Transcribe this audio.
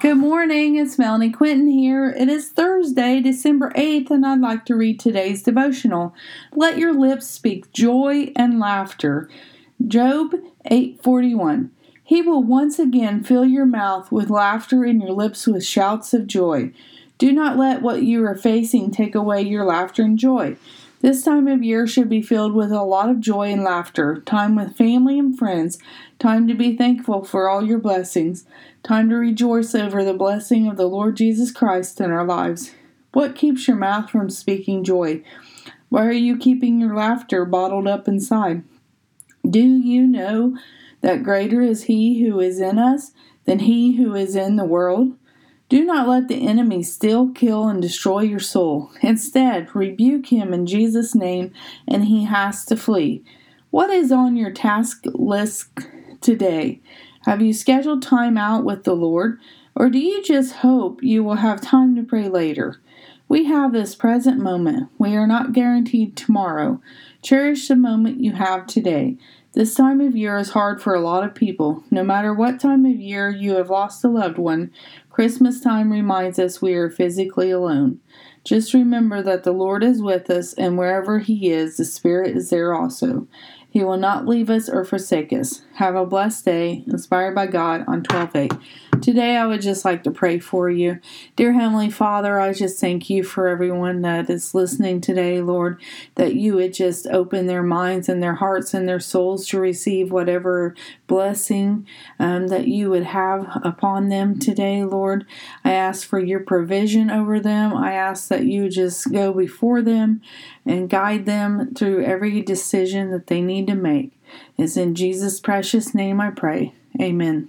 Good morning, it's Melanie Quinton here. It is Thursday, December 8th, and I'd like to read today's devotional. Let your lips speak joy and laughter. Job 8:41. He will once again fill your mouth with laughter and your lips with shouts of joy. Do not let what you are facing take away your laughter and joy. This time of year should be filled with a lot of joy and laughter, time with family and friends, time to be thankful for all your blessings, time to rejoice over the blessing of the Lord Jesus Christ in our lives. What keeps your mouth from speaking joy? Why are you keeping your laughter bottled up inside? Do you know that greater is He who is in us than He who is in the world? Do not let the enemy steal, kill, and destroy your soul. Instead, rebuke him in Jesus' name, and he has to flee. What is on your task list today? Have you scheduled time out with the Lord, or do you just hope you will have time to pray later? We have this present moment. We are not guaranteed tomorrow. Cherish the moment you have today. This time of year is hard for a lot of people. No matter what time of year you have lost a loved one, Christmas time reminds us we are physically alone. Just remember that the Lord is with us, and wherever He is, the Spirit is there also. He will not leave us or forsake us. Have a blessed day, inspired by God on 12 8. Today, I would just like to pray for you. Dear Heavenly Father, I just thank you for everyone that is listening today, Lord, that you would just open their minds and their hearts and their souls to receive whatever blessing um, that you would have upon them today, Lord. I ask for your provision over them. I ask that you just go before them and guide them through every decision that they need to make. It's in Jesus' precious name I pray. Amen.